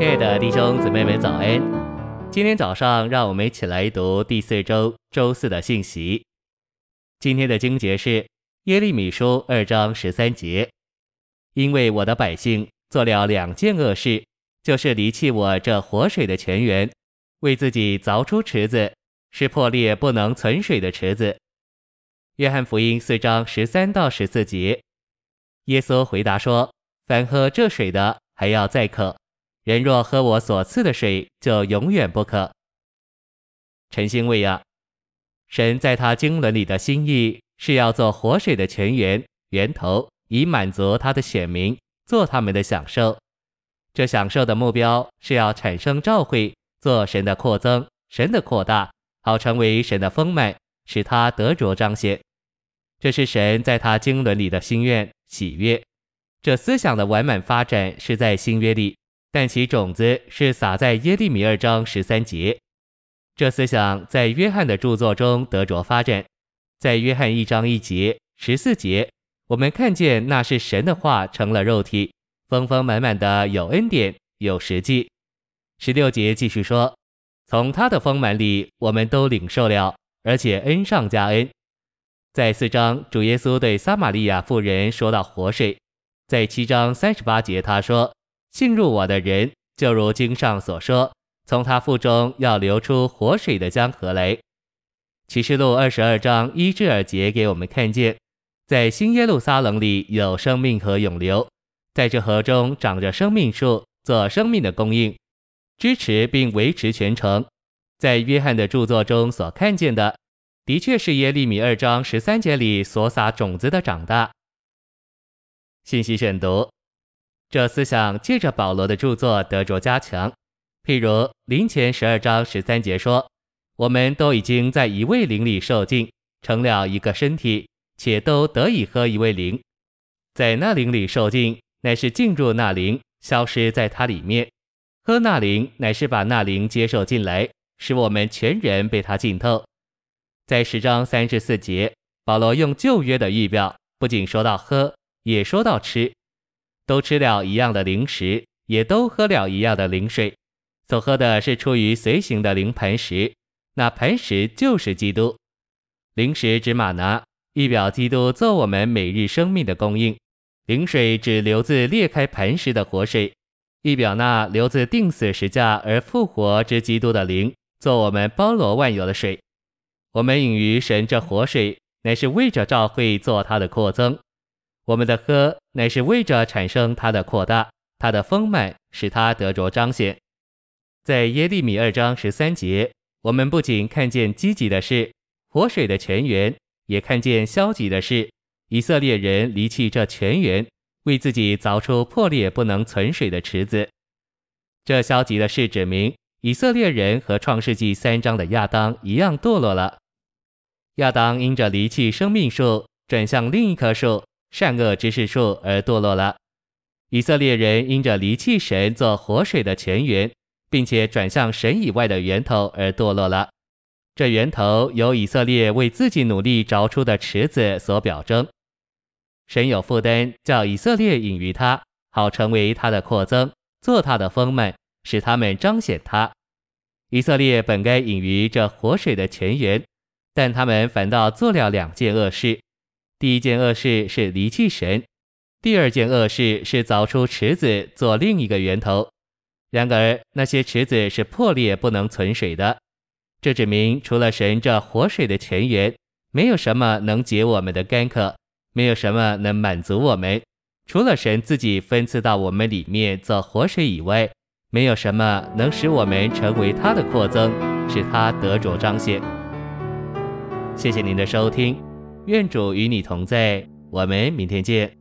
亲爱的弟兄姊妹们，早安！今天早上，让我们一起来读第四周周四的信息。今天的经节是耶利米书二章十三节：因为我的百姓做了两件恶事，就是离弃我这活水的泉源，为自己凿出池子，是破裂不能存水的池子。约翰福音四章十三到十四节，耶稣回答说：凡喝这水的，还要再渴。人若喝我所赐的水，就永远不渴。陈星卫呀，神在他经纶里的心意是要做活水的泉源源头，以满足他的选民，做他们的享受。这享受的目标是要产生召会，做神的扩增，神的扩大，好成为神的丰满，使他得着彰显。这是神在他经纶里的心愿喜悦。这思想的完满发展是在新约里。但其种子是撒在耶利米二章十三节，这思想在约翰的著作中得着发展。在约翰一章一节、十四节，我们看见那是神的话成了肉体，丰丰满满的有恩典有实际。十六节继续说，从他的丰满里，我们都领受了，而且恩上加恩。在四章，主耶稣对撒玛利亚妇人说到活水。在七章三十八节，他说。信入我的人，就如经上所说，从他腹中要流出活水的江河来。启示录二十二章一至二节给我们看见，在新耶路撒冷里有生命河涌流，在这河中长着生命树，做生命的供应，支持并维持全城。在约翰的著作中所看见的，的确是耶利米二章十三节里所撒种子的长大。信息选读。这思想借着保罗的著作得着加强，譬如林前十二章十三节说：“我们都已经在一位灵里受尽，成了一个身体，且都得以喝一位灵。在那灵里受尽，乃是进入那灵，消失在它里面；喝那灵，乃是把那灵接受进来，使我们全人被它浸透。”在十章三十四节，保罗用旧约的预表，不仅说到喝，也说到吃。都吃了一样的零食，也都喝了一样的灵水，所喝的是出于随行的灵磐石，那磐石就是基督。灵食指吗哪，预表基督做我们每日生命的供应；灵水指流自裂开磐石的活水，预表那流自定死十架而复活之基督的灵，做我们包罗万有的水。我们饮于神这活水，乃是为着召会做他的扩增。我们的喝乃是为着产生它的扩大，它的丰满，使它得着彰显。在耶利米二章十三节，我们不仅看见积极的事，活水的泉源，也看见消极的事，以色列人离弃这泉源，为自己凿出破裂不能存水的池子。这消极的事指明，以色列人和创世纪三章的亚当一样堕落了。亚当因着离弃生命树，转向另一棵树。善恶知识树而堕落了。以色列人因着离弃神做活水的泉源，并且转向神以外的源头而堕落了。这源头由以色列为自己努力凿出的池子所表征。神有负担，叫以色列饮于他，好成为他的扩增，做他的丰满，使他们彰显他。以色列本该饮于这活水的泉源，但他们反倒做了两件恶事。第一件恶事是离弃神，第二件恶事是凿出池子做另一个源头。然而那些池子是破裂不能存水的，这指明除了神这活水的泉源，没有什么能解我们的干渴，没有什么能满足我们。除了神自己分赐到我们里面做活水以外，没有什么能使我们成为他的扩增，使他得着彰显。谢谢您的收听。愿主与你同在，我们明天见。